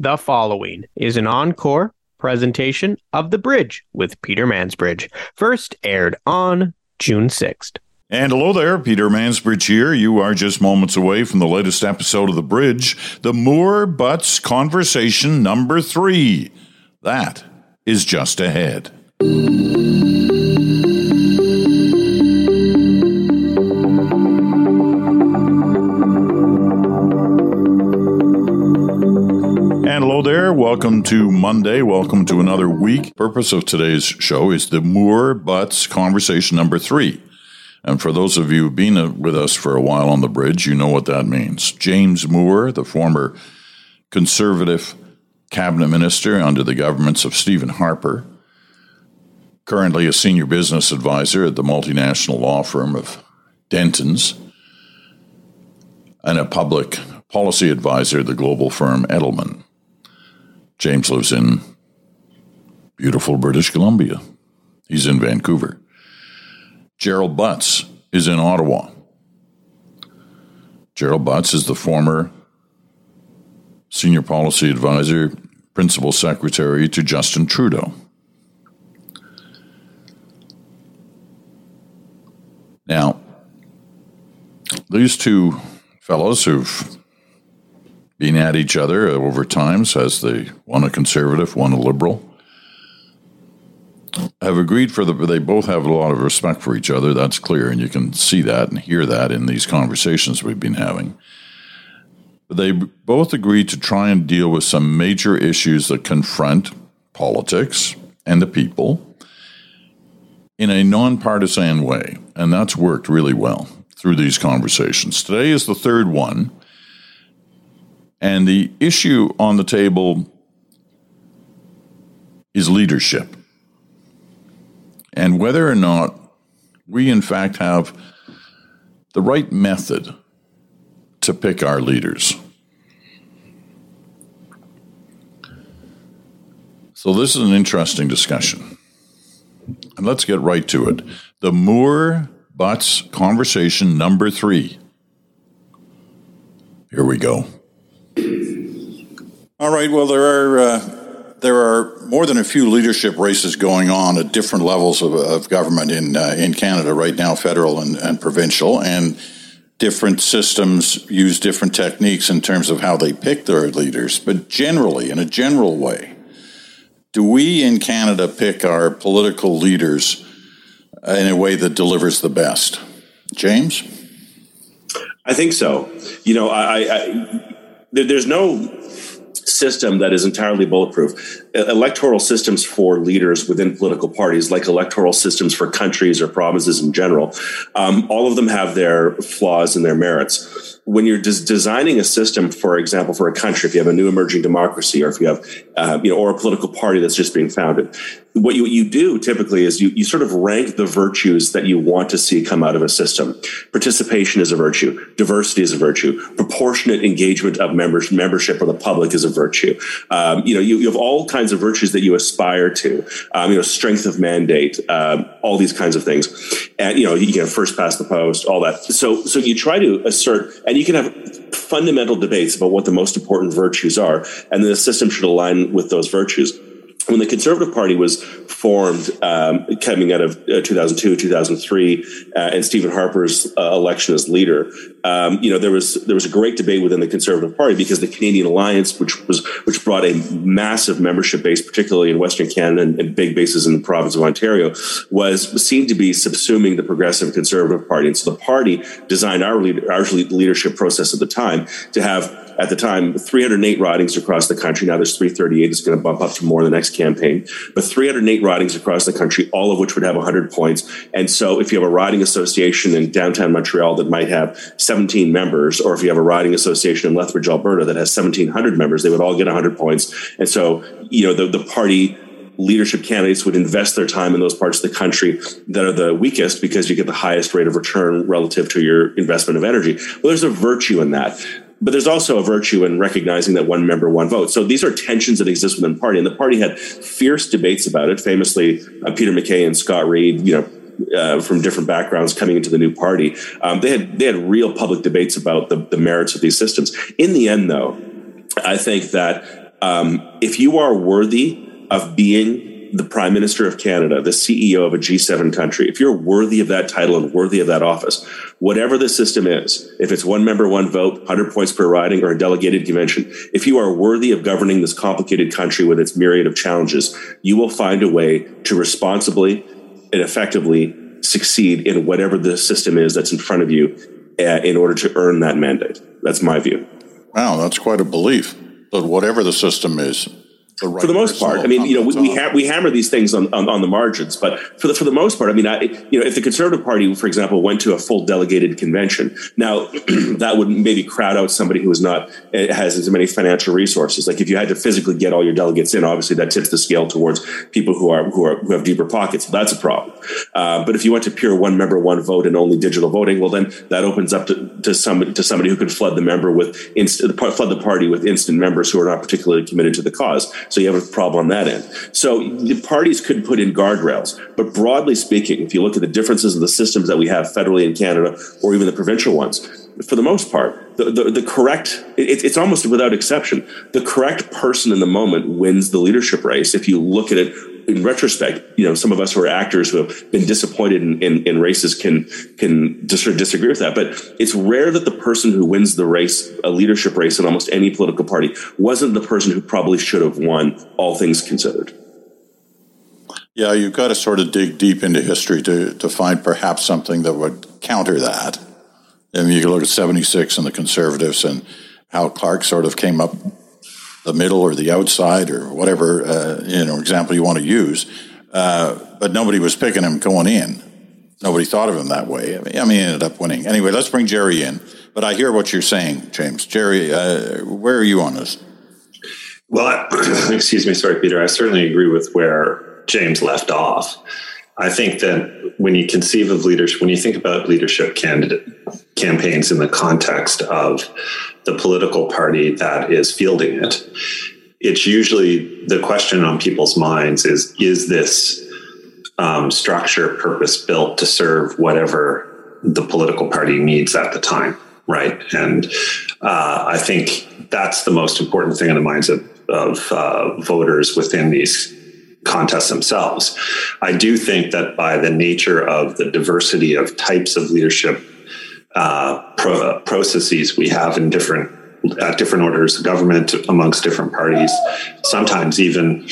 The following is an encore presentation of The Bridge with Peter Mansbridge, first aired on June 6th. And hello there, Peter Mansbridge here. You are just moments away from the latest episode of The Bridge, the Moore Butts Conversation number three. That is just ahead. Welcome to Monday. Welcome to another week. Purpose of today's show is the Moore Butts conversation number three. And for those of you who've been with us for a while on the bridge, you know what that means. James Moore, the former conservative cabinet minister under the governments of Stephen Harper, currently a senior business advisor at the multinational law firm of Dentons, and a public policy advisor at the global firm Edelman. James lives in beautiful British Columbia. He's in Vancouver. Gerald Butts is in Ottawa. Gerald Butts is the former senior policy advisor, principal secretary to Justin Trudeau. Now, these two fellows who've been at each other over time, says they one a conservative, one a liberal, have agreed for the. They both have a lot of respect for each other. That's clear, and you can see that and hear that in these conversations we've been having. They both agreed to try and deal with some major issues that confront politics and the people in a nonpartisan way, and that's worked really well through these conversations. Today is the third one, and the issue on the table is leadership and whether or not we, in fact, have the right method to pick our leaders. So, this is an interesting discussion. And let's get right to it. The Moore Butts conversation number three. Here we go. All right. Well, there are uh, there are more than a few leadership races going on at different levels of, of government in uh, in Canada right now, federal and, and provincial, and different systems use different techniques in terms of how they pick their leaders. But generally, in a general way, do we in Canada pick our political leaders in a way that delivers the best? James? I think so. You know, I, I there's no system that is entirely bulletproof. Electoral systems for leaders within political parties, like electoral systems for countries or provinces in general, um, all of them have their flaws and their merits when you're des- designing a system, for example, for a country, if you have a new emerging democracy, or if you have, uh, you know, or a political party that's just being founded, what you, you do typically is you, you sort of rank the virtues that you want to see come out of a system. Participation is a virtue. Diversity is a virtue. Proportionate engagement of members, membership or the public is a virtue. Um, you know, you, you, have all kinds of virtues that you aspire to. Um, you know, strength of mandate, um, all these kinds of things, and you know, you can first past the post, all that. So, so you try to assert, and you can have fundamental debates about what the most important virtues are, and the system should align with those virtues when the Conservative Party was formed, um, coming out of uh, 2002, 2003, uh, and Stephen Harper's uh, election as leader, um, you know there was there was a great debate within the Conservative Party because the Canadian Alliance, which was which brought a massive membership base, particularly in Western Canada and, and big bases in the province of Ontario, was seen to be subsuming the Progressive Conservative Party, and so the party designed our lead, our leadership process at the time to have at the time 308 ridings across the country. Now there's 338. It's going to bump up to more in the next campaign, but 308 ridings across the country, all of which would have 100 points. And so if you have a riding association in downtown Montreal that might have 17 members, or if you have a riding association in Lethbridge, Alberta that has 1,700 members, they would all get 100 points. And so, you know, the, the party leadership candidates would invest their time in those parts of the country that are the weakest because you get the highest rate of return relative to your investment of energy. Well, there's a virtue in that but there's also a virtue in recognizing that one member, one vote. So these are tensions that exist within the party, and the party had fierce debates about it. Famously, uh, Peter MacKay and Scott Reid, you know. Uh, from different backgrounds coming into the new party, um, they had they had real public debates about the, the merits of these systems. In the end, though, I think that um, if you are worthy of being the Prime Minister of Canada, the CEO of a G7 country, if you're worthy of that title and worthy of that office, whatever the system is, if it's one member, one vote, 100 points per riding, or a delegated convention, if you are worthy of governing this complicated country with its myriad of challenges, you will find a way to responsibly and effectively succeed in whatever the system is that's in front of you uh, in order to earn that mandate. That's my view. Wow, that's quite a belief. But whatever the system is, the right for the most part. I mean, you know, we, we, ha- we, hammer these things on, on, on, the margins, but for the, for the most part, I mean, I, you know, if the Conservative Party, for example, went to a full delegated convention, now that would maybe crowd out somebody who is not eh, has as many financial resources. Like if you had to physically get all your delegates in, obviously that tips the scale towards people who are who are who have deeper pockets. That's a problem. Uh, but if you went to pure one member, one vote, and only digital voting, well, then that opens up to, to somebody to somebody who can flood the member with instant flood the party with instant members who are not particularly committed to the cause. So you have a problem on that end. So the parties could put in guardrails, but broadly speaking, if you look at the differences of the systems that we have federally in Canada or even the provincial ones, for the most part, the, the, the correct, it, it's almost without exception, the correct person in the moment wins the leadership race. If you look at it in retrospect, you know, some of us who are actors who have been disappointed in, in, in races can can dis- disagree with that. But it's rare that the person who wins the race, a leadership race in almost any political party, wasn't the person who probably should have won, all things considered. Yeah, you've got to sort of dig deep into history to, to find perhaps something that would counter that. Mean, you can look at 76 and the Conservatives and how Clark sort of came up the middle or the outside or whatever uh, you know example you want to use. Uh, but nobody was picking him going in. Nobody thought of him that way. I mean, I mean, he ended up winning. Anyway, let's bring Jerry in. But I hear what you're saying, James. Jerry, uh, where are you on this? Well, I, excuse me, sorry, Peter. I certainly agree with where James left off. I think that when you conceive of leadership, when you think about leadership candidate campaigns in the context of the political party that is fielding it, it's usually the question on people's minds is is this um, structure purpose built to serve whatever the political party needs at the time, right? And uh, I think that's the most important thing in the minds of, of uh, voters within these contests themselves. I do think that by the nature of the diversity of types of leadership uh, pro- processes we have in different at different orders of government amongst different parties, sometimes even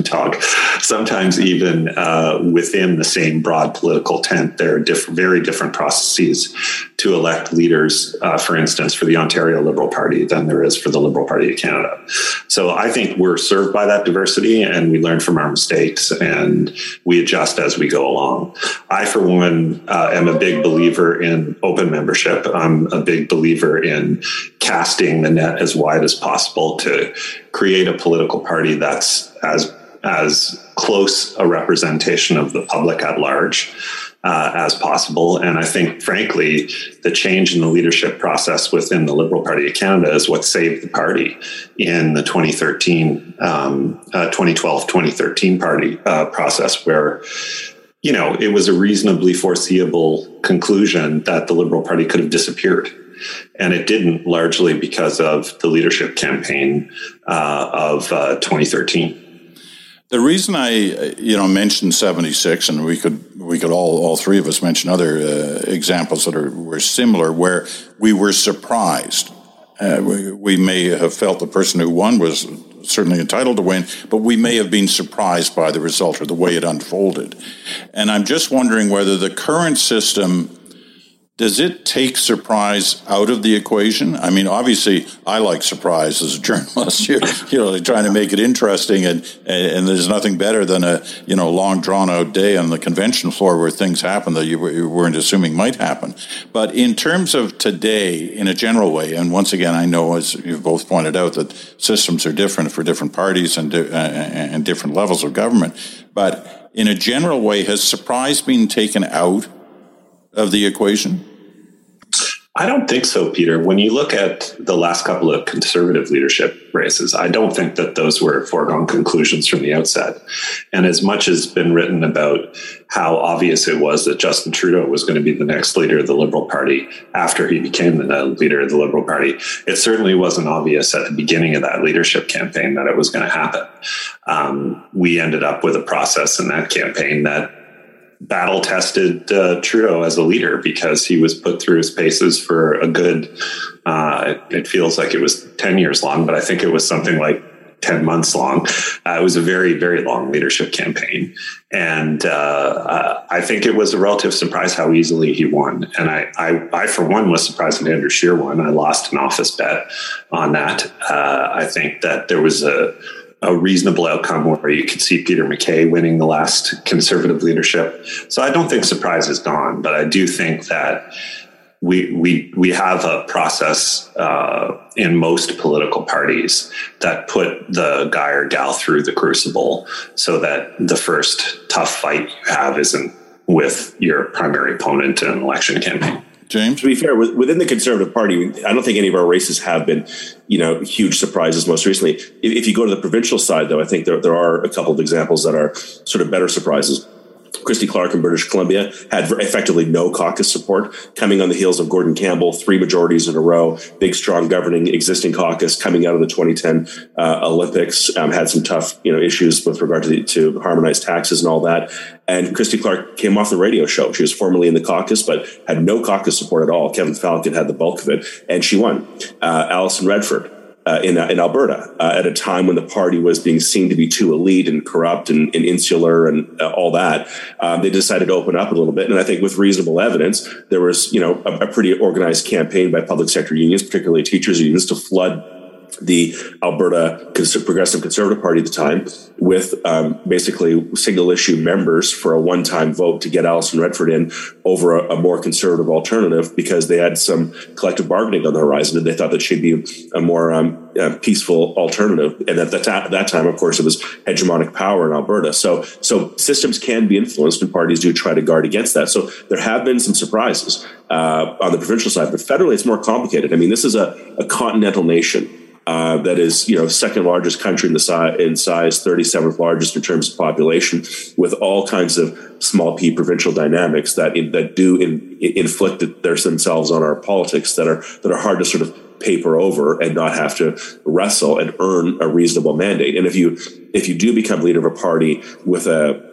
talk. Sometimes even uh, within the same broad political tent, there are diff- very different processes to elect leaders, uh, for instance, for the Ontario Liberal Party than there is for the Liberal Party of Canada. So I think we're served by that diversity and we learn from our mistakes and we adjust as we go along. I, for one, uh, am a big believer in open membership. I'm a big believer in casting the net as wide as possible to create a political party that's as as close a representation of the public at large uh, as possible. And I think, frankly, the change in the leadership process within the Liberal Party of Canada is what saved the party in the 2013, um, uh, 2012, 2013 party uh, process, where you know it was a reasonably foreseeable conclusion that the Liberal Party could have disappeared. And it didn't largely because of the leadership campaign uh, of uh, 2013. The reason I, you know, mentioned '76, and we could we could all all three of us mention other uh, examples that are were similar, where we were surprised. Uh, we, we, may have felt the person who won was certainly entitled to win, but we may have been surprised by the result or the way it unfolded. And I'm just wondering whether the current system does it take surprise out of the equation? I mean, obviously, I like surprise as a journalist. You're, you know, trying to make it interesting, and and there's nothing better than a you know long drawn out day on the convention floor where things happen that you weren't assuming might happen. But in terms of today, in a general way, and once again, I know as you've both pointed out that systems are different for different parties and uh, and different levels of government. But in a general way, has surprise been taken out? Of the equation? I don't think so, Peter. When you look at the last couple of conservative leadership races, I don't think that those were foregone conclusions from the outset. And as much has been written about how obvious it was that Justin Trudeau was going to be the next leader of the Liberal Party after he became the leader of the Liberal Party, it certainly wasn't obvious at the beginning of that leadership campaign that it was going to happen. Um, we ended up with a process in that campaign that battle tested uh, Trudeau as a leader because he was put through his paces for a good, uh, it feels like it was 10 years long, but I think it was something like 10 months long. Uh, it was a very, very long leadership campaign. And uh, uh, I think it was a relative surprise how easily he won. And I, I, I, for one, was surprised when Andrew Scheer won. I lost an office bet on that. Uh, I think that there was a, a reasonable outcome where you could see Peter MacKay winning the last conservative leadership. So I don't think surprise is gone, but I do think that we we we have a process uh, in most political parties that put the guy or gal through the crucible, so that the first tough fight you have isn't with your primary opponent in an election campaign. James? To be fair, within the Conservative Party, I don't think any of our races have been, you know, huge surprises most recently. If, you go to the provincial side, though, I think there, there are a couple of examples that are sort of better surprises. Christy Clark in British Columbia had effectively no caucus support, coming on the heels of Gordon Campbell, three majorities in a row, big, strong governing existing caucus coming out of the 2010 uh, Olympics, um, had some tough you know issues with regard to, the, to harmonized taxes and all that. And Christy Clark came off the radio show. She was formerly in the caucus, but had no caucus support at all. Kevin Falcon had the bulk of it, and she won. Uh, Alison Redford uh, in, uh, in Alberta uh, at a time when the party was being seen to be too elite and corrupt and, and insular and uh, all that. Um, they decided to open up a little bit. And I think with reasonable evidence, there was, you know, a, a pretty organized campaign by public sector unions, particularly teachers unions, to flood the Alberta Progressive Conservative Party at the time with um, basically single issue members for a one time vote to get Alison Redford in over a, a, more conservative alternative because they had some collective bargaining on the horizon and they thought that she'd be a more um, uh, peaceful alternative. And at that, ta- that time, of course, it was hegemonic power in Alberta. So, so systems can be influenced and parties do try to guard against that. So there have been some surprises uh, on the provincial side, but federally it's more complicated. I mean, this is a, a continental nation uh, that is, you know, second largest country in the size, in size, 37th largest in terms of population, with all kinds of small p provincial dynamics that in, that do in, inflict their, themselves on our politics that are that are hard to sort of paper over and not have to wrestle and earn a reasonable mandate. And if you if you do become leader of a party with a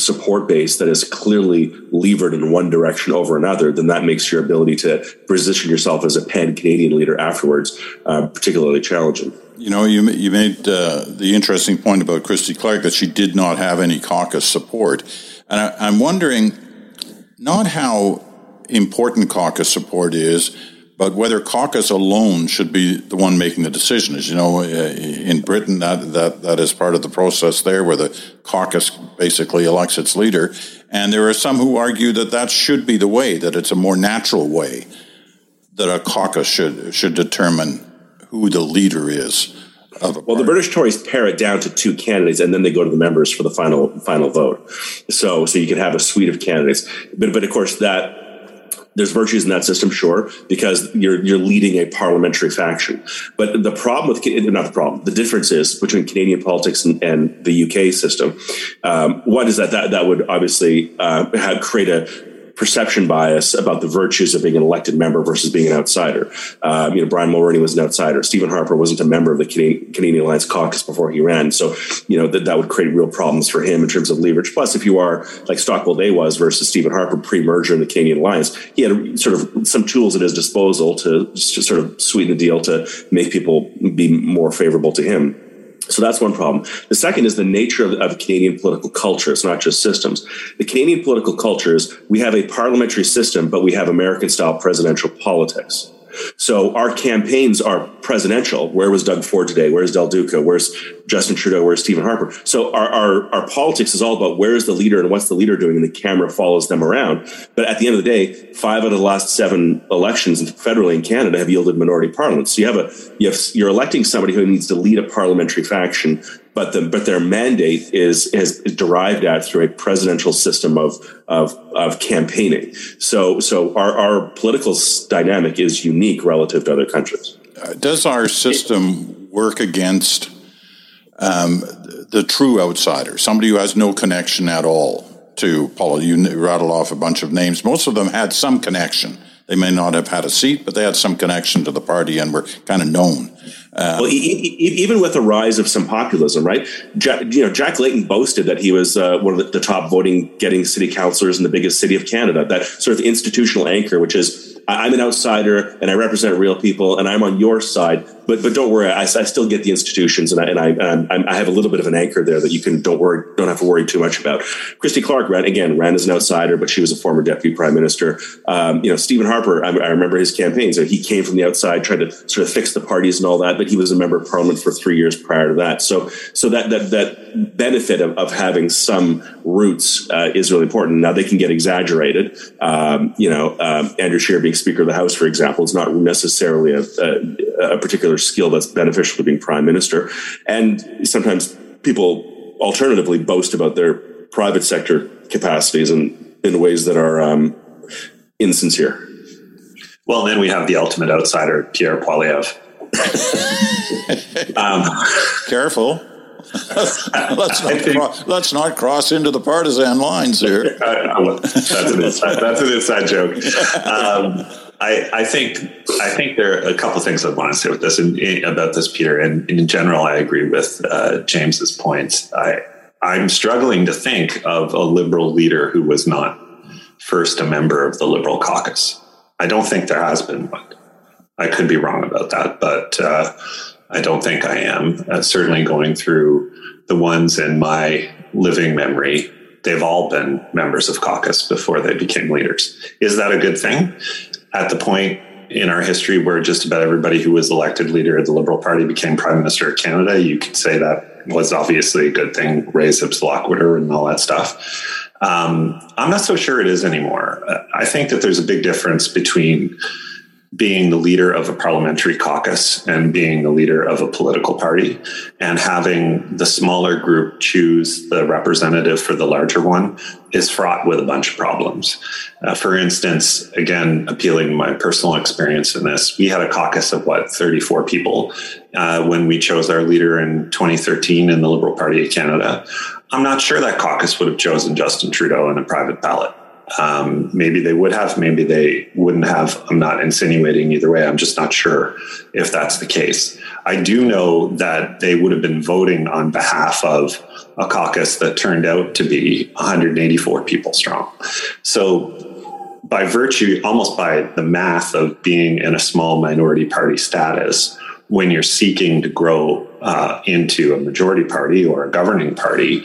support base that is clearly levered in one direction over another, then that makes your ability to position yourself as a pan Canadian leader afterwards uh, particularly challenging. You know, you you made uh, the interesting point about Christy Clark that she did not have any caucus support, and I, I'm wondering not how important caucus support is but whether caucus alone should be the one making the decision. As you know, uh, in Britain, that, that, that is part of the process there where the caucus basically elects its leader. And there are some who argue that that should be the way, that it's a more natural way that a caucus should, should determine who the leader is. well, the British Tories pare it down to two candidates, and then they go to the members for the final final vote. So, so you can have a suite of candidates, but but of course that there's virtues in that system, sure, because you're you're leading a parliamentary faction. But the problem with not the problem, the difference is between Canadian politics and, and the UK system. Um, one is that that, that would obviously uh, have, create a perception bias about the virtues of being an elected member versus being an outsider. Um, you know, Brian Mulroney was an outsider. Stephen Harper wasn't a member of the Canadian, Canadian Alliance caucus before he ran. So, you know, that, that would create real problems for him in terms of leverage. Plus, if you are like Stockwell Day was versus Stephen Harper pre-merger in the Canadian Alliance, he had sort of some tools at his disposal to, to sort of sweeten the deal to make people be more favorable to him. So that's one problem. The second is the nature of, of, Canadian political culture. It's not just systems. The Canadian political culture is we have a parliamentary system, but we have American style presidential politics. So our campaigns are presidential. Where was Doug Ford today? Where's Del Duca? Where's Justin Trudeau? Where's Stephen Harper? So our, our, our politics is all about where is the leader and what's the leader doing, and the camera follows them around. But at the end of the day, five out of the last seven elections federally in Canada have yielded minority parliaments. So you have a you have you're electing somebody who needs to lead a parliamentary faction but the, but their mandate is is derived at through a presidential system of of of campaigning. So so our our political dynamic is unique relative to other countries. Uh, does our system work against um, the true outsider, somebody who has no connection at all to Paul? You rattle off a bunch of names. Most of them had some connection. They may not have had a seat, but they had some connection to the party and were kind of known. Um, well, even with the rise of some populism, right? Jack, you know, Jack Layton boasted that he was uh, one of the, the top voting getting city councilors in the biggest city of Canada. That sort of institutional anchor, which is I'm an outsider and I represent real people and I'm on your side. But but don't worry, I, I still get the institutions and I and I, I have a little bit of an anchor there that you can don't worry don't have to worry too much about. Christy Clark ran again ran as an outsider, but she was a former deputy prime minister. Um, you know Stephen Harper, I, I remember his campaign. So he came from the outside, tried to sort of fix the parties and all that. But he was a member of parliament for three years prior to that. So so that that that benefit of, of having some roots uh, is really important. Now they can get exaggerated. Um, you know, um, Andrew Scheer being Speaker of the House, for example, is not necessarily a, a, a particular skill that's beneficial to being Prime Minister. And sometimes people alternatively boast about their private sector capacities in, in ways that are um, insincere. Well, then we have the ultimate outsider, Pierre Poilievre. um, Careful. Let's, not think, cro- let's not cross into the partisan lines here. that's, an inside, that's an inside joke. Um, I, I, think I think there are a couple things I want to say with this and, about this, Peter. And, in general, I agree with uh, James's points. I I'm struggling to think of a liberal leader who was not first a member of the Liberal caucus. I don't think there has been one. I could be wrong about that, but uh, I don't think I am. Uh, certainly going through the ones in my living memory, they've all been members of caucus before they became leaders. Is that a good thing? At the point in our history where just about everybody who was elected leader of the Liberal Party became Prime Minister of Canada, you could say that was obviously a good thing, Ray Sibbs-Lockwoodter and all that stuff. Um, I'm not so sure it is anymore. I think that there's a big difference between being the leader of a parliamentary caucus and being the leader of a political party and having the smaller group choose the representative for the larger one is fraught with a bunch of problems. Uh, for instance, again, appealing my personal experience in this, we had a caucus of what, 34 people uh, when we chose our leader in 2013 in the Liberal Party of Canada. I'm not sure that caucus would have chosen Justin Trudeau in a private ballot. Um, maybe they would have, maybe they wouldn't have. I'm not insinuating either way. I'm just not sure if that's the case. I do know that they would have been voting on behalf of a caucus that turned out to be 184 people strong. So, by virtue, almost by the math of being in a small minority party status, when you're seeking to grow uh, into a majority party or a governing party,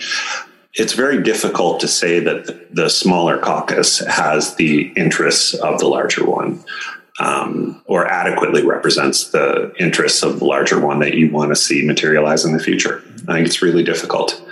it's very difficult to say that the smaller caucus has the interests of the larger one um, or adequately represents the interests of the larger one that you want to see materialize in the future. I think it's really difficult.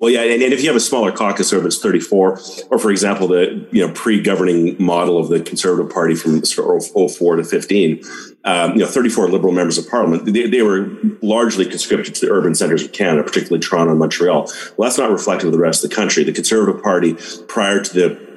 Well, yeah, and, and, if you have a smaller caucus, or if it's 34, or for example, the you know pre-governing model of the Conservative Party from 04 to 15, um, you know, 34 Liberal members of Parliament, they, they, were largely conscripted to the urban centres of Canada, particularly Toronto and Montreal. Well, that's not reflective of the rest of the country. The Conservative Party, prior to the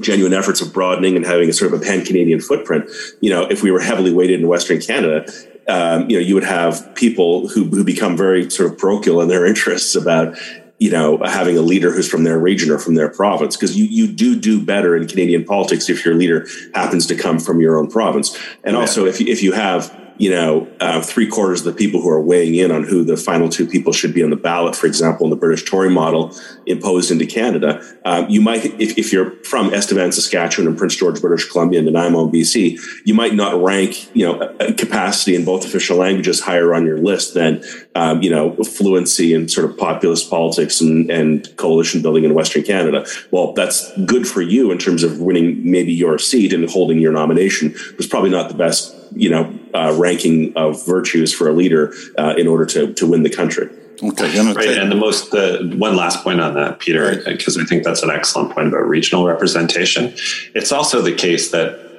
genuine efforts of broadening and having a sort of a pan-Canadian footprint, you know, if we were heavily weighted in Western Canada, um, you know, you would have people who, who become very sort of parochial in their interests about, you know, having a leader who's from their region or from their province, because you, you do do better in Canadian politics if your leader happens to come from your own province. And oh, yeah. also if if you have you know, uh, three quarters of the people who are weighing in on who the final two people should be on the ballot, for example, in the British Tory model imposed into Canada, um, you might, if, if, you're from Estevan, Saskatchewan, and Prince George, British Columbia, and Nanaimo, BC, you might not rank, you know, capacity in both official languages higher on your list than, um, you know, fluency in sort of populist politics and, and coalition building in Western Canada. Well, that's good for you in terms of winning maybe your seat and holding your nomination. It's probably not the best you know uh, ranking of virtues for a leader uh, in order to to win the country. Okay, right. Take- and the most the one last point on that, Peter, because I think that's an excellent point about regional representation. It's also the case that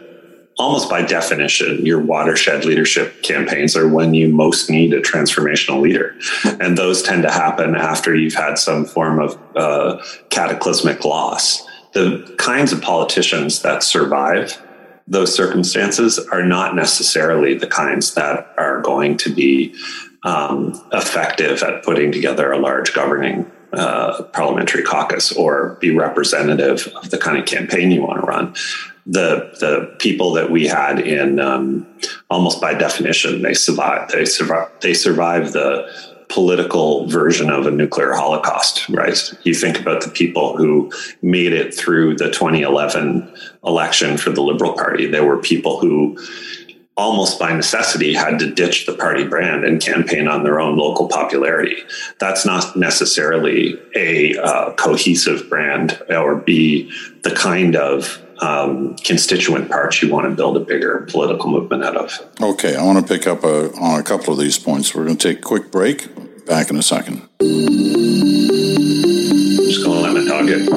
almost by definition, your watershed leadership campaigns are when you most need a transformational leader. And those tend to happen after you've had some form of uh, cataclysmic loss. The kinds of politicians that survive those circumstances are not necessarily the kinds that are going to be um, effective at putting together a large governing uh, parliamentary caucus or be representative of the kind of campaign you want to run. The the people that we had in um, almost by definition they survive they survive they survive the political version of a nuclear holocaust right? You think about the people who made it through the 2011 election for the liberal party. There were people who almost by necessity had to ditch the party brand and campaign on their own local popularity. That's not necessarily a uh, cohesive brand or be the kind of um, constituent parts you want to build a bigger political movement out of. Okay, I want to pick up a, on a couple of these points. We're going to take a quick break. Back in a second. Just going to let me talk it.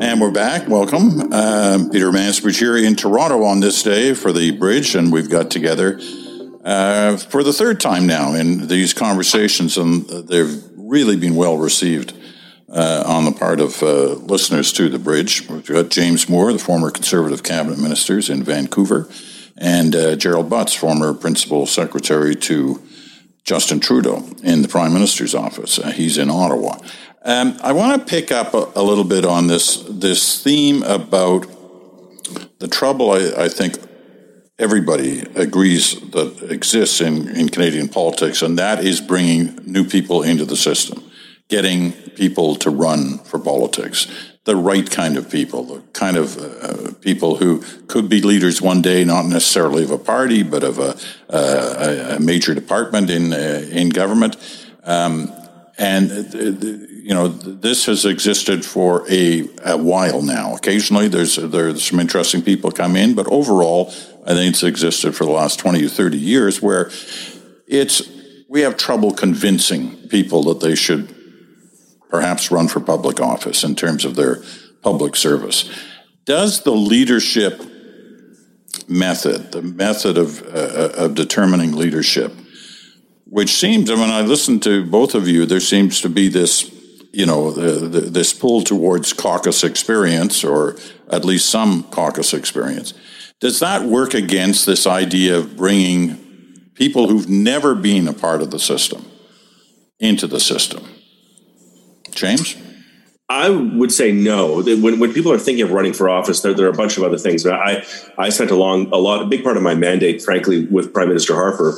And we're back. Welcome. Uh, Peter Mansbridge here in Toronto on this day for the bridge, and we've got together uh, for the third time now in these conversations, and they've really been well received uh, on the part of uh, listeners to the bridge. We've got James Moore, the former Conservative cabinet ministers in Vancouver, and uh, Gerald Butts, former principal secretary to Justin Trudeau in the Prime Minister's office. Uh, he's in Ottawa. Um, I want to pick up a, a, little bit on this this theme about the trouble I, I think everybody agrees that exists in, in Canadian politics, and that is bringing new people into the system, getting people to run for politics, the right kind of people, the kind of uh, people who could be leaders one day, not necessarily of a party, but of a, a major department in uh, in government. Um, and uh, you know this has existed for a, a while now. Occasionally, there's there's some interesting people come in, but overall, I think it's existed for the last 20 or 30 years where it's, we have trouble convincing people that they should perhaps run for public office in terms of their public service. Does the leadership method, the method of, uh, of determining leadership, which seems, when I listen to both of you, there seems to be this, you know, uh, the, the, this pull towards caucus experience, or at least some caucus experience. Does that work against this idea of bringing people who've never been a part of the system into the system? James? I would say no. When, when people are thinking of running for office, there, there are a bunch of other things. But I, I spent a long, a lot, a big part of my mandate, frankly, with Prime Minister Harper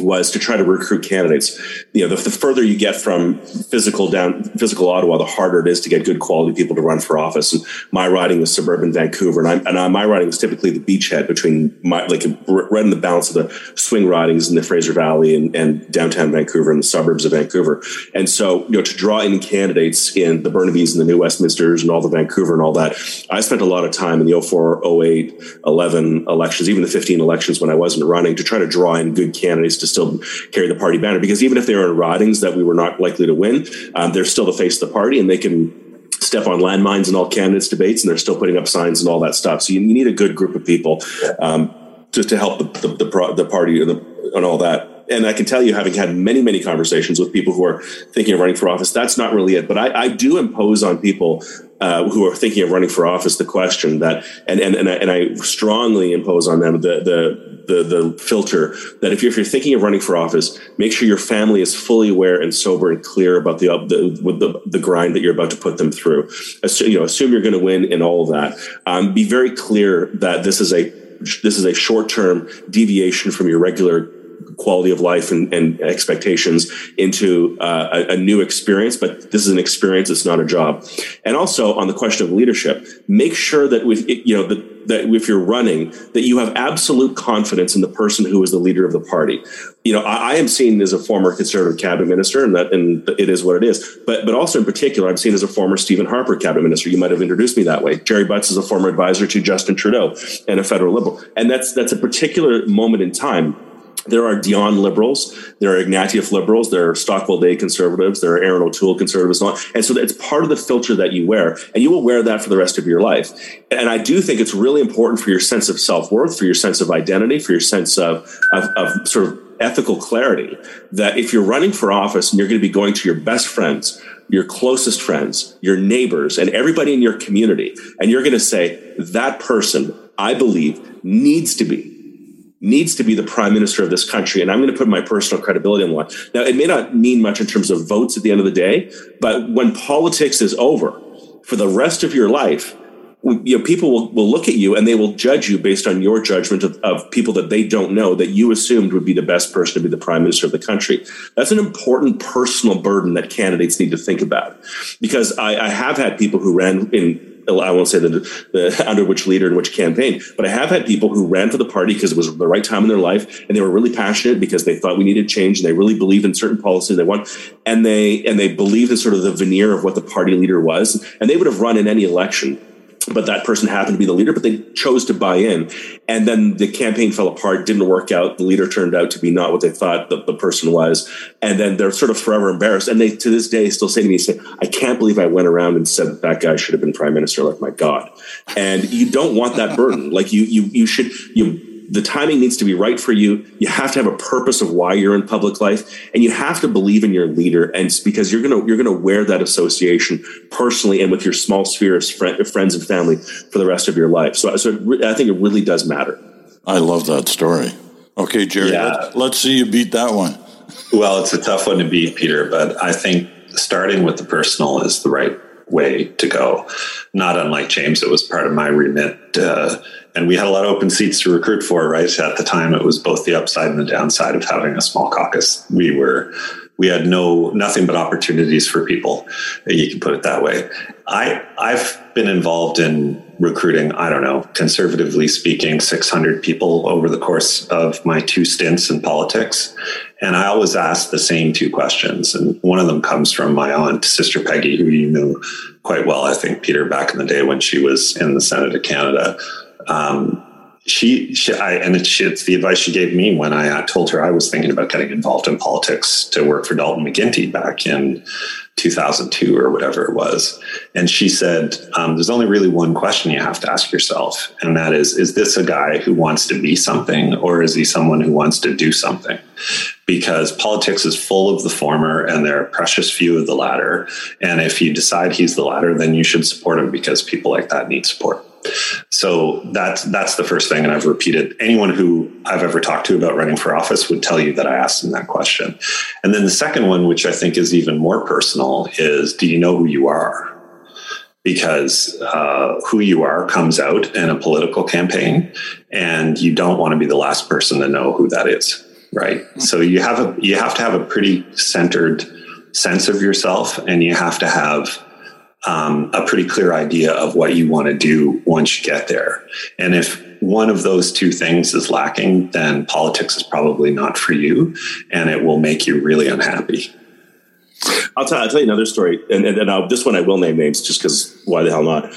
was to try to recruit candidates. You know, the, the, further you get from physical down physical Ottawa, the harder it is to get good quality people to run for office. And my riding was suburban Vancouver, and, I, and I, my riding was typically the beachhead between my like right in the balance of the swing ridings in the Fraser Valley and, and downtown Vancouver and the suburbs of Vancouver. And so, you know, to draw in candidates in the Burnabys and the New Westminsters and all the Vancouver and all that, I spent a lot of time in the 04, 08, 11 elections, even the 15 elections when I wasn't running, to try to draw in good candidates to still carry the party banner because even if they are in ridings that we were not likely to win, um, they're still the face of the party and they can step on landmines in all candidates debates and they're still putting up signs and all that stuff. So you need a good group of people um, to, to help the, the, the, the party and all that and I can tell you, having had many, many conversations with people who are thinking of running for office, that's not really it. But I, I do impose on people uh, who are thinking of running for office the question that, and and and I, and I strongly impose on them the the the, the filter that if you're, if you're thinking of running for office, make sure your family is fully aware and sober and clear about the the the, the grind that you're about to put them through. Assume, you know, assume you're going to win and all of that. Um, be very clear that this is a this is a short term deviation from your regular quality of life and, and expectations into uh, a, a, new experience, but this is an experience, it's not a job. And also on the question of leadership, make sure that with you know that, that if you're running, that you have absolute confidence in the person who is the leader of the party. You know, I, I am seen as a former conservative cabinet minister, and that and it is what it is. But but also in particular, I'm seen as a former Stephen Harper cabinet minister. You might have introduced me that way. Jerry Butts is a former advisor to Justin Trudeau and a federal liberal, and that's that's a particular moment in time there are Dion liberals, there are Ignatieff liberals, there are Stockwell Day conservatives, there are Erin O'Toole conservatives, and, and so it's part of the filter that you wear, and you will wear that for the rest of your life. And I do think it's really important for your sense of self worth, for your sense of identity, for your sense of, of, of sort of ethical clarity that if you're running for office and you're going to be going to your best friends, your closest friends, your neighbors, and everybody in your community, and you're going to say, that person, I believe, needs to be needs to be the prime minister of this country. And I'm going to put my personal credibility on line. Now, it may not mean much in terms of votes at the end of the day, but when politics is over for the rest of your life, you know, people will, will look at you and they will judge you based on your judgment of, of people that they don't know that you assumed would be the best person to be the prime minister of the country. That's an important personal burden that candidates need to think about. Because I, I have had people who ran in I won't say the, the under which leader and which campaign, but I have had people who ran for the party because it was the right time in their life and they were really passionate because they thought we needed change and they really believed in certain policies they want and they and they believed in sort of the veneer of what the party leader was and they would have run in any election but that person happened to be the leader, but they chose to buy in. And then the campaign fell apart, didn't work out. The leader turned out to be not what they thought the, the person was. And then they're sort of forever embarrassed. And they, to this day, still say to me, say, I can't believe I went around and said that, that guy should have been prime minister. Like, my God. And you don't want that burden. Like you, you, you should, you, the timing needs to be right for you. You have to have a purpose of why you're in public life, and you have to believe in your leader. And because you're gonna you're gonna wear that association personally and with your small sphere of friends and family for the rest of your life. So, so I think it really does matter. I love that story. Okay, Jerry, yeah. let's, let's see you beat that one. Well, it's a tough one to beat, Peter, but I think starting with the personal is the right way to go. Not unlike James, it was part of my remit. Uh, and we had a lot of open seats to recruit for, right? At the time, it was both the upside and the downside of having a small caucus. We were, we had no, nothing but opportunities for people. You can put it that way. I, I've been involved in recruiting, I don't know, conservatively speaking, 600 people over the course of my two stints in politics. And I always ask the same two questions. And one of them comes from my aunt, Sister Peggy, who you knew quite well, I think, Peter, back in the day when she was in the Senate of Canada. Um, she, she I, and it's, the advice she gave me when I uh, told her I was thinking about getting involved in politics to work for Dalton McGuinty back in 2002 or whatever it was. And she said, um, There's only really one question you have to ask yourself. And that is, is this a guy who wants to be something or is he someone who wants to do something? Because politics is full of the former and there are precious few of the latter. And if you decide he's the latter, then you should support him because people like that need support. So that's that's the first thing, and I've repeated. Anyone who I've ever talked to about running for office would tell you that I asked them that question. And then the second one, which I think is even more personal, is do you know who you are? Because uh, who you are comes out in a political campaign, and you don't want to be the last person to know who that is, right? So you have a you have to have a pretty centered sense of yourself, and you have to have um, a pretty clear idea of what you want to do once you get there. And if one of those two things is lacking, then politics is probably not for you and it will make you really unhappy. I'll, t- I'll tell you another story, and, and, and this one I will name names just because why the hell not?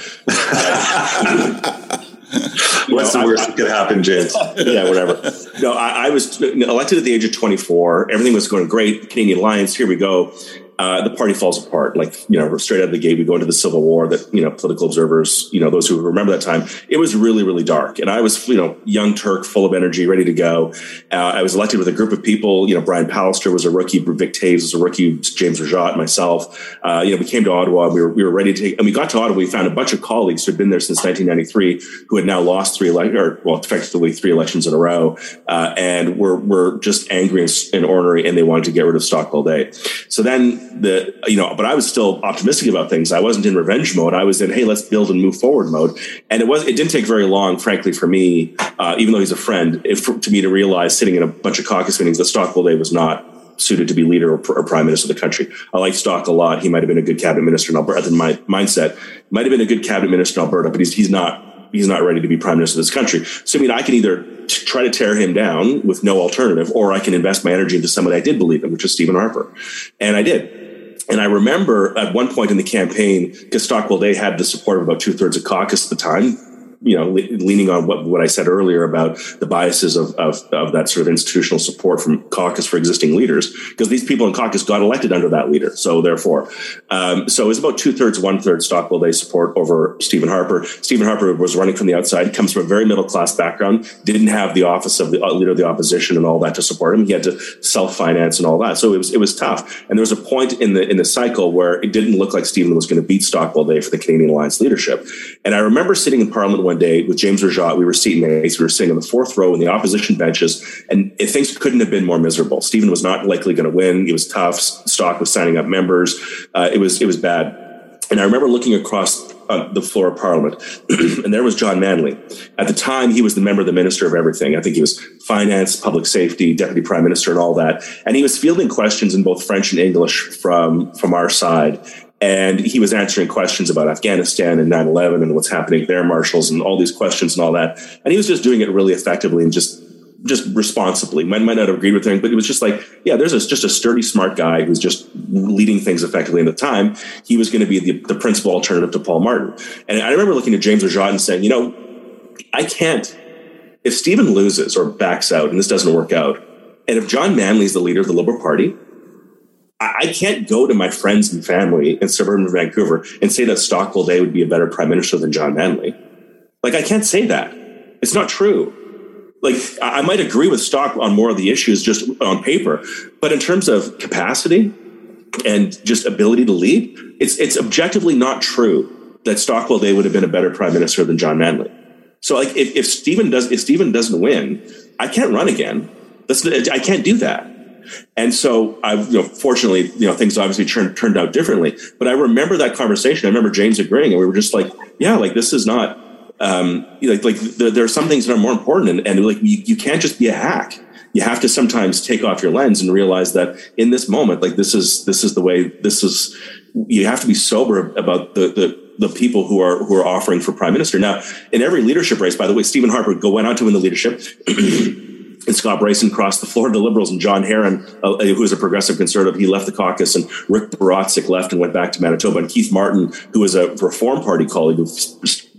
What's know, the worst that could happen, James? yeah, whatever. No, I, I, was elected at the age of 24. Everything was going great. Canadian Alliance, here we go uh, the party falls apart. Like, you know, straight out of the gate, we go into the Civil War that, you know, political observers, you know, those who remember that time, it was really, really dark. And I was, you know, young Turk, full of energy, ready to go. Uh, I was elected with a group of people. You know, Brian Pallister was a rookie, Vic Toews was a rookie, James Rajotte, myself. Uh, you know, we came to Ottawa, we were, we were ready to take, and we got to Ottawa, we found a bunch of colleagues who had been there since 1993 who had now lost three, ele- or well, effectively three elections in a row. Uh, and were, were just angry and, and ornery and they wanted to get rid of Stockwell Day. So then the, you know, but I was still optimistic about things. I wasn't in revenge mode. I was in, hey, let's build and move forward mode. And it was, it didn't take very long, frankly, for me, uh, even though he's a friend, for, to me to realize sitting in a bunch of caucus meetings that Stockwell Day was not suited to be leader or, or, prime minister of the country. I like Stock a lot. He might have been a good cabinet minister in Alberta. In my mindset, might have been a good cabinet minister in Alberta, but he's he's not he's not ready to be prime minister of this country. So I mean, I can either t- try to tear him down with no alternative, or I can invest my energy into somebody I did believe in, which is Stephen Harper, and I did. And I remember at one point in the campaign, because Stockwell Day had the support of about two thirds of caucus at the time, you know, le- leaning on what, what I said earlier about the biases of, of, of that sort of institutional support from caucus for existing leaders, because these people in caucus got elected under that leader. So therefore, um, so it was about two thirds, one third Stockwell Day support over Stephen Harper. Stephen Harper was running from the outside, comes from a very middle class background, didn't have the office of the uh, leader of the opposition and all that to support him. He had to self finance and all that. So it was, it was tough. And there was a point in the, in the cycle where it didn't look like Stephen was going to beat Stockwell Day for the Canadian Alliance leadership. And I remember sitting in Parliament one day with James Rajotte. We were seated mates. We were sitting in the fourth row in the opposition benches, and it, things couldn't have been more miserable. Stephen was not likely going to win. It was tough. Stock was signing up members. Uh, it was it was bad. And I remember looking across uh, the floor of Parliament, and there was John Manley. At the time, he was the member of the Minister of Everything. I think he was Finance, Public Safety, Deputy Prime Minister, and all that. And he was fielding questions in both French and English from from our side and he was answering questions about Afghanistan and 9/11 and what's happening there, marshals, and all these questions and all that. And he was just doing it really effectively and just just responsibly. Might might not have agreed with him, but it was just like, yeah, there's a, just a sturdy, smart guy who's just leading things effectively. In the time, he was going to be the, the principal alternative to Paul Martin. And I remember looking at James Rajotte and saying, you know, I can't. If Stephen loses or backs out and this doesn't work out, and if John Manley is the leader of the Liberal Party, I can't go to my friends and family in suburban Vancouver and say that Stockwell Day would be a better prime minister than John Manley. Like, I can't say that. It's not true. Like, I might agree with Stock on more of the issues just on paper, but in terms of capacity and just ability to lead, it's, it's objectively not true that Stockwell Day would have been a better prime minister than John Manley. So, like, if, if Stephen does, if Stephen doesn't win, I can't run again. That's, I can't do that. And so I, you know, fortunately, you know, things obviously turned turned out differently. But I remember that conversation. I remember James agreeing, and we were just like, yeah, like this is not, um, like, like there, there are some things that are more important, and, and like you, you can't just be a hack. You have to sometimes take off your lens and realize that in this moment, like this is this is the way this is. You have to be sober about the the the people who are who are offering for prime minister. Now, in every leadership race, by the way, Stephen Harper go went on to win the leadership. and Scott Brison crossed the floor to the Liberals, and John Herron, uh, who was a progressive conservative, he left the caucus, and Rick Borotsik left and went back to Manitoba, and Keith Martin, who was a Reform Party colleague of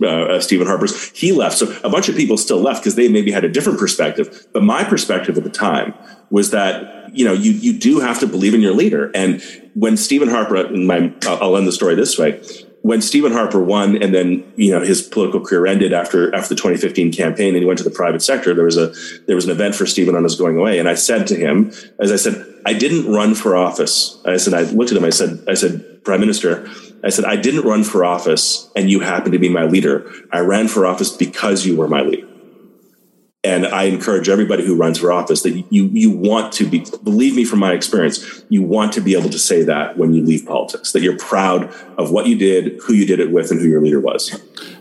uh, uh, Stephen Harper's, he left. So a bunch of people still left because they maybe had a different perspective. But my perspective at the time was that you know you you do have to believe in your leader, and when Stephen Harper, my I'll end the story this way when Stephen Harper won and then you know his political career ended after after the 2015 campaign and he went to the private sector there was a there was an event for Stephen on his going away. And I said to him as I said I didn't run for office. I said I looked at him I said I said prime minister I said I didn't run for office and you happen to be my leader. I ran for office because you were my leader and I encourage everybody who runs for office that you you want to be believe me from my experience, you want to be able to say that when you leave politics, that you're proud of what you did, who you did it with, and who your leader was.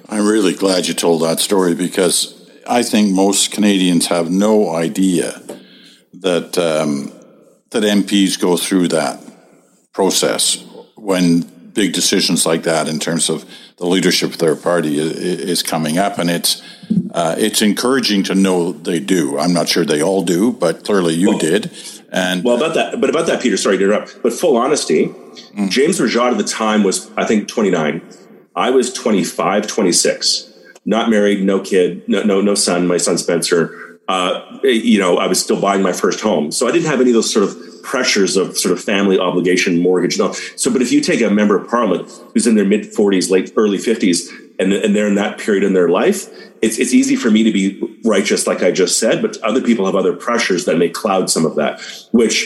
I'm really glad you told that story because I think most Canadians have no idea that um, that MPs go through that process when big decisions like that in terms of the leadership of their party is, coming up, and it's uh, it's encouraging to know they do. I'm not sure they all do, but clearly you well, did. And well, about that, but about that, Peter. Sorry to interrupt, but full honesty, mm. James Rajotte at the time was I think 29. I was 25, 26. Not married, no kid, no no no son. My son Spencer. Uh, you know, I was still buying my first home, so I didn't have any of those sort of pressures of sort of family obligation, mortgage. No. So, but if you take a member of parliament who's in their mid 40s, late early 50s, and, and they're in that period in their life, it's, it's easy for me to be righteous, like I just said, but other people have other pressures that may cloud some of that, which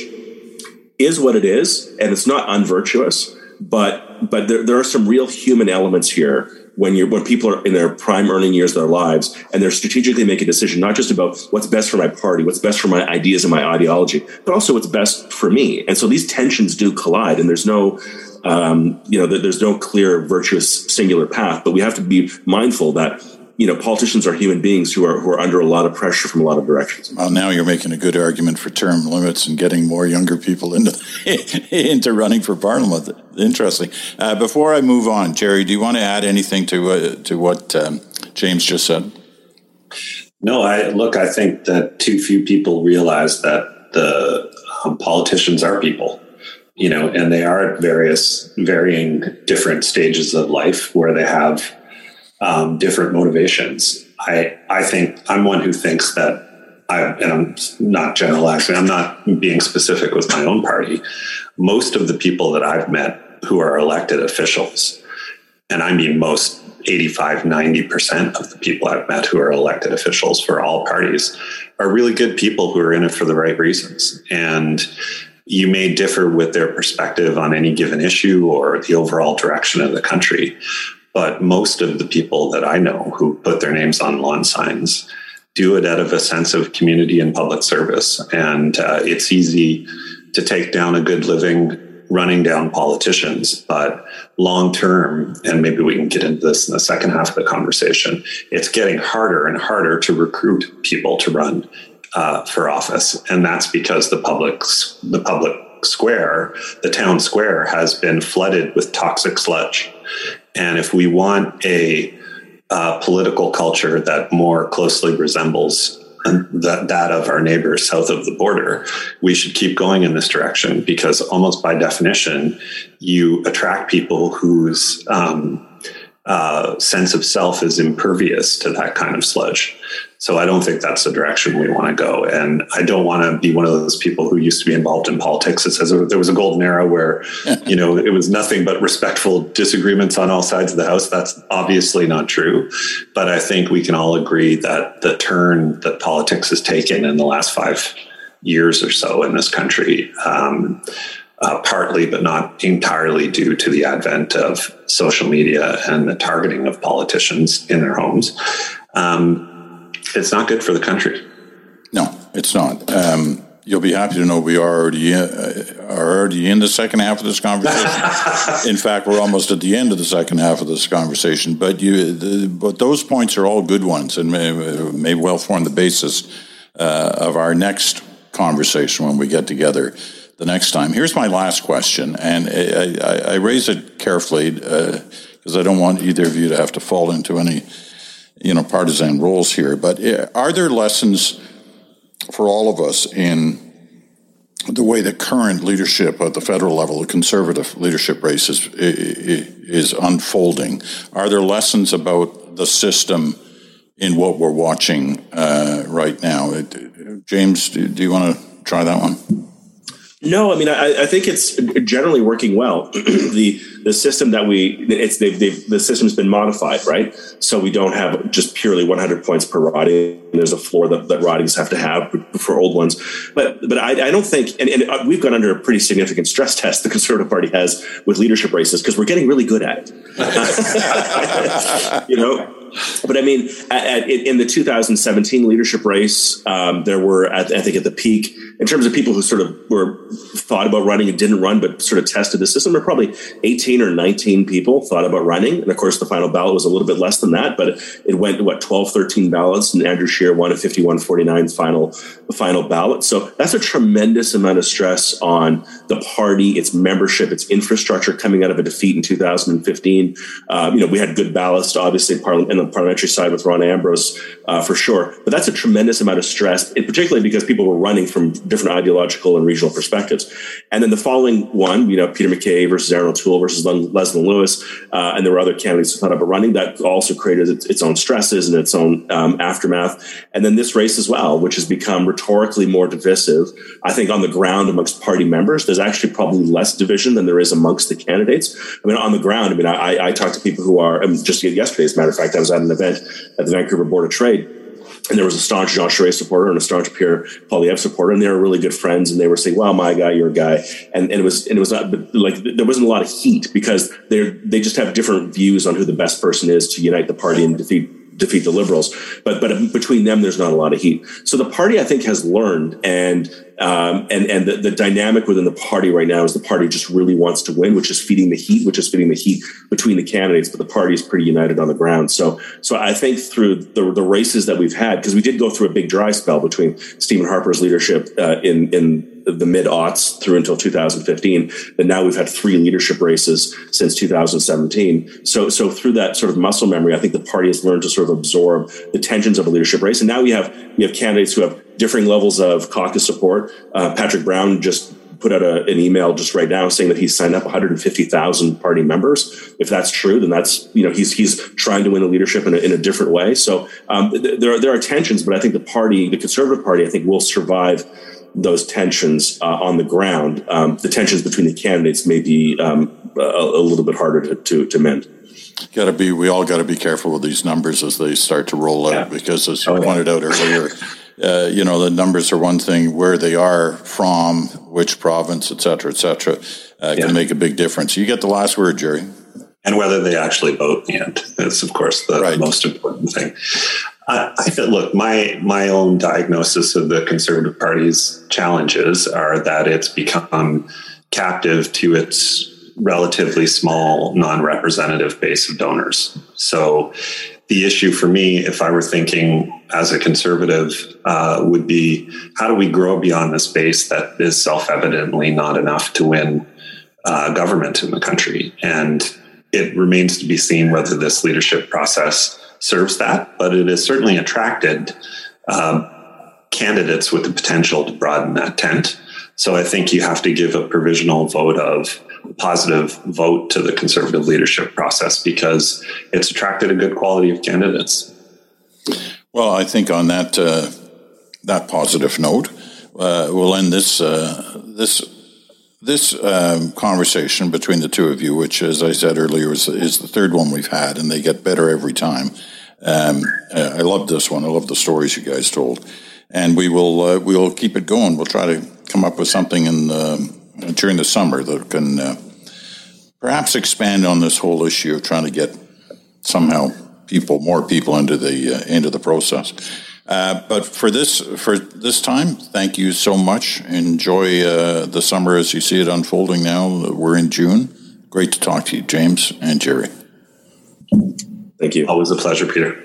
is what it is. And it's not unvirtuous, but, but there, there are some real human elements here when you're when people are in their prime earning years of their lives and they're strategically making a decision not just about what's best for my party what's best for my ideas and my ideology but also what's best for me. And so these tensions do collide and there's no um, you know there's no clear virtuous singular path but we have to be mindful that you know, politicians are human beings who are who are under a lot of pressure from a lot of directions. Well, now you're making a good argument for term limits and getting more younger people into into running for parliament. Interesting. Uh, before I move on, Gerry, do you want to add anything to uh, to what um, James just said? No, I look. I think that too few people realize that the um, politicians are people you know, and they are at various varying different stages of life where they have um, different motivations. I I think I'm one who thinks that I and I'm not generalizing. I'm not being specific with my own party. Most of the people that I've met who are elected officials, and I mean most 85, 90% of the people I've met who are elected officials for all parties are really good people who are in it for the right reasons. And you may differ with their perspective on any given issue or the overall direction of the country. But most of the people that I know who put their names on lawn signs do it out of a sense of community and public service. And uh, it's easy to take down a good living running down politicians, but long term, and maybe we can get into this in the second half of the conversation, it's getting harder and harder to recruit people to run uh, for office, and that's because the public the public square, the town square, has been flooded with toxic sludge, and if we want a uh, political culture that more closely resembles that, that of our neighbors south of the border, we should keep going in this direction because almost by definition, you attract people whose um, uh, sense of self is impervious to that kind of sludge. So I don't think that's the direction we want to go. And I don't want to be one of those people who used to be involved in politics. It says there was a golden era where, you know, it was nothing but respectful disagreements on all sides of the house. That's obviously not true. But I think we can all agree that the turn that politics has taken in the last five years or so in this country, um, uh, partly but not entirely due to the advent of social media and the targeting of politicians in their homes. Um, it's not good for the country. No, it's not. Um, you'll be happy to know we are already uh, are already in the second half of this conversation. in fact, we're almost at the end of the second half of this conversation. But you, the, but those points are all good ones, and may, may well form the basis uh, of our next conversation when we get together the next time. Here's my last question, and I, I, I raise it carefully because uh, I don't want either of you to have to fall into any you know, partisan roles here, but eh, are there lessons for all of us in the way the current leadership at the federal level, the conservative leadership race is, is unfolding? Are there lessons about the system in what we're watching uh, right now? James, do, do you want to try that one? No, I mean, I, I, think it's generally working well. the the system that we it's they've, they've, the system's been modified, right? So we don't have just purely 100 points per riding. There's a floor that, that ridings have to have for old ones. But but I, I don't think, and, and, uh, we've gone under a pretty significant stress test. The Conservative Party has with leadership races because we're getting really good at it. you know, but I mean, at, at, in the 2017 leadership race, um, there were, at, I think, at the peak, in terms of people who sort of were thought about running and didn't run, but sort of tested the system, there were probably 18 or 19 people thought about running. And of course, the final ballot was a little bit less than that, but it went, what, 12, 13 ballots, and Andrew Scheer won a 51 49 final, final ballot. So that's a tremendous amount of stress on the party, its membership, its infrastructure coming out of a defeat in 2015. Uh, you know, we had good ballots, obviously, parliament the parliamentary side with Rona Ambrose uh, for sure. But that's a tremendous amount of stress, particularly because people were running from different ideological and regional perspectives. And then the following one, you know, Peter MacKay versus Erin O'Toole versus Leslyn Lewis, uh, and there were other candidates who thought about running. That also created its, its own stresses and its own um, aftermath. And then this race as well, which has become rhetorically more divisive. I think on the ground amongst party members, there's actually probably less division than there is amongst the candidates. I mean, on the ground, I mean, I, I talked to people who are um, just yesterday, as a matter of fact, I was at an event at the Vancouver Board of Trade. And there was a staunch Jean Charest supporter and a staunch Pierre Poilievre supporter, and they were really good friends. And they were saying, "Well, my guy, your guy," and, and it was and it was not like there wasn't a lot of heat because they they just have different views on who the best person is to unite the party and defeat defeat the liberals. But but between them, there's not a lot of heat. So the party, I think, has learned, and um, and and the, the dynamic within the party right now is the party just really wants to win, which is feeding the heat, which is feeding the heat between the candidates. But the party is pretty united on the ground. So so I think through the the races that we've had, because we did go through a big dry spell between Stephen Harper's leadership uh, in in the mid aughts through until 2015. That now we've had three leadership races since 2017. So, so through that sort of muscle memory, I think the party has learned to sort of absorb the tensions of a leadership race. And now we have we have candidates who have differing levels of caucus support. Uh, Patrick Brown just put out a, an email just right now saying that he's signed up 150,000 party members. If that's true, then that's you know he's he's trying to win the leadership in a, in a different way. So um, th- there are, there are tensions, but I think the party, the Conservative Party, I think will survive those tensions uh, on the ground. Um, the tensions between the candidates may be um, a, a, little bit harder to, to, to mend. Got to be. We all got to be careful with these numbers as they start to roll out, yeah. because as you oh, pointed yeah. out earlier, uh, you know the numbers are one thing. Where they are from, which province, et cetera, et cetera, uh, yeah. can make a big difference. You get the last word, Gerry. And whether they actually vote in the end is, of course, the right. most important thing. I, I feel, look, my my own diagnosis of the Conservative Party's challenges are that it's become captive to its relatively small, non-representative base of donors. So, the issue for me, if I were thinking as a conservative, uh, would be how do we grow beyond this base that is self-evidently not enough to win uh, government in the country, and it remains to be seen whether this leadership process serves that, but it has certainly attracted um, candidates with the potential to broaden that tent. So I think you have to give a provisional vote of positive vote to the conservative leadership process because it's attracted a good quality of candidates. Well, I think on that uh, that positive note, uh, we'll end this uh, this this um, conversation between the two of you, which, as I said earlier, is, is the third one we've had, and they get better every time. Um, uh, I love this one. I love the stories you guys told, and we will uh, we will keep it going. We'll try to come up with something in the, during the summer that can uh, perhaps expand on this whole issue of trying to get somehow people more people into the uh, into the process. Uh, but for this for this time, thank you so much. Enjoy uh, the summer as you see it unfolding. Now we're in June. Great to talk to you, James and Gerry. Thank you. Always a pleasure, Peter.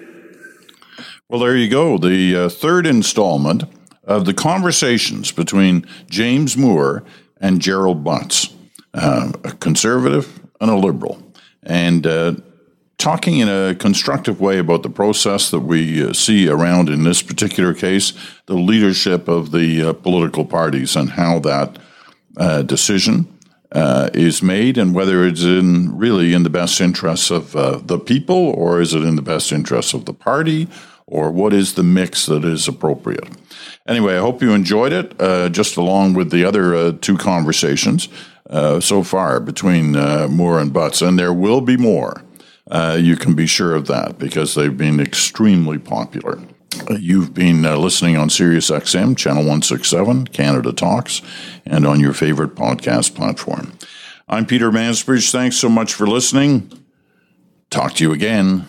Well, there you go. The uh, third installment of the conversations between James Moore and Gerald Butts, uh, a conservative and a liberal, and uh, talking in a constructive way about the process that we uh, see around in this particular case, the leadership of the uh, political parties, and how that uh, decision uh, is made, and whether it's in really in the best interests of the people, or is it in the best interests of the party, or what is the mix that is appropriate. Anyway, I hope you enjoyed it, uh, just along with the other two conversations so far between Moore and Butts, and there will be more. Uh, you can be sure of that because they've been extremely popular. Uh, you've been uh, listening on Sirius XM, Channel 167, Canada Talks, and on your favorite podcast platform. I'm Peter Mansbridge. Thanks so much for listening. Talk to you again.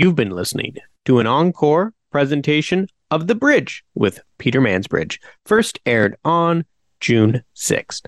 You've been listening to an encore presentation of The Bridge with Peter Mansbridge, first aired on June 6th.